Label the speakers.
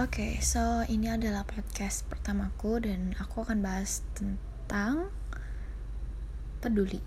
Speaker 1: Oke, okay, so ini adalah podcast pertamaku dan aku akan bahas tentang peduli.